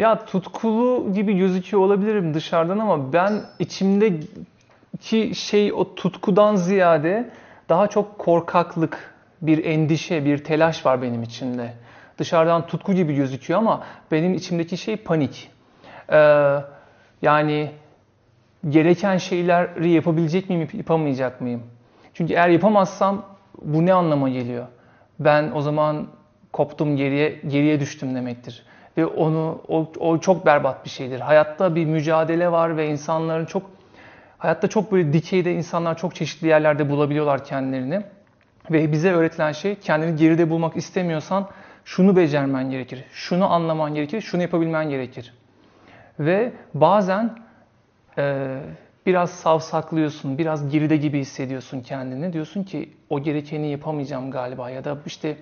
Ya tutkulu gibi gözüküyor olabilirim dışarıdan ama ben içimdeki şey o tutkudan ziyade daha çok korkaklık, bir endişe, bir telaş var benim içimde. Dışarıdan tutku gibi gözüküyor ama benim içimdeki şey panik. Ee, yani gereken şeyleri yapabilecek miyim, yapamayacak mıyım? Çünkü eğer yapamazsam bu ne anlama geliyor? Ben o zaman koptum geriye geriye düştüm demektir. Ve onu o, o çok berbat bir şeydir. Hayatta bir mücadele var ve insanların çok hayatta çok böyle dikeyde insanlar çok çeşitli yerlerde bulabiliyorlar kendilerini. Ve bize öğretilen şey kendini geride bulmak istemiyorsan şunu becermen gerekir, şunu anlaman gerekir, şunu yapabilmen gerekir. Ve bazen e, biraz savsaklıyorsun, biraz geride gibi hissediyorsun kendini. Diyorsun ki o gerekeni yapamayacağım galiba ya da işte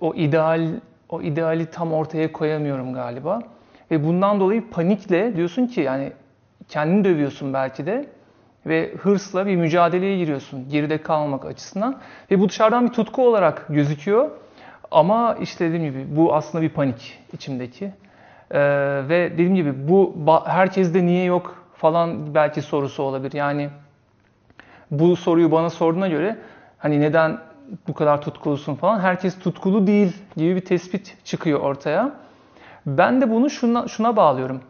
o ideal o ideali tam ortaya koyamıyorum galiba. Ve bundan dolayı panikle diyorsun ki yani kendini dövüyorsun belki de ve hırsla bir mücadeleye giriyorsun geride kalmak açısından. Ve bu dışarıdan bir tutku olarak gözüküyor. Ama işte dediğim gibi bu aslında bir panik içimdeki. Ee, ve dediğim gibi bu herkeste niye yok falan belki sorusu olabilir. Yani bu soruyu bana sorduğuna göre hani neden bu kadar tutkulusun falan. Herkes tutkulu değil gibi bir tespit çıkıyor ortaya. Ben de bunu şuna, şuna bağlıyorum.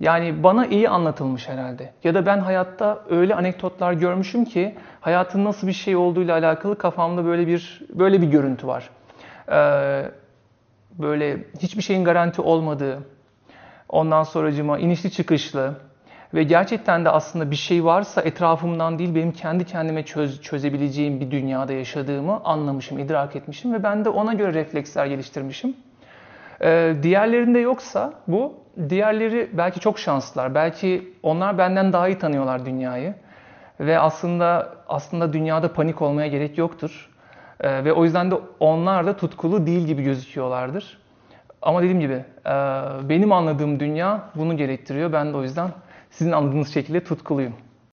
Yani bana iyi anlatılmış herhalde. Ya da ben hayatta öyle anekdotlar görmüşüm ki hayatın nasıl bir şey olduğuyla alakalı kafamda böyle bir böyle bir görüntü var. Ee, böyle hiçbir şeyin garanti olmadığı, ondan sonracıma inişli çıkışlı, ve gerçekten de aslında bir şey varsa etrafımdan değil benim kendi kendime çöz, çözebileceğim bir dünyada yaşadığımı anlamışım, idrak etmişim ve ben de ona göre refleksler geliştirmişim. Ee, diğerlerinde yoksa bu, diğerleri belki çok şanslılar. Belki onlar benden daha iyi tanıyorlar dünyayı. Ve aslında aslında dünyada panik olmaya gerek yoktur. Ee, ve o yüzden de onlar da tutkulu değil gibi gözüküyorlardır. Ama dediğim gibi e, benim anladığım dünya bunu gerektiriyor. Ben de o yüzden sizin anladığınız şekilde tutkuluyum.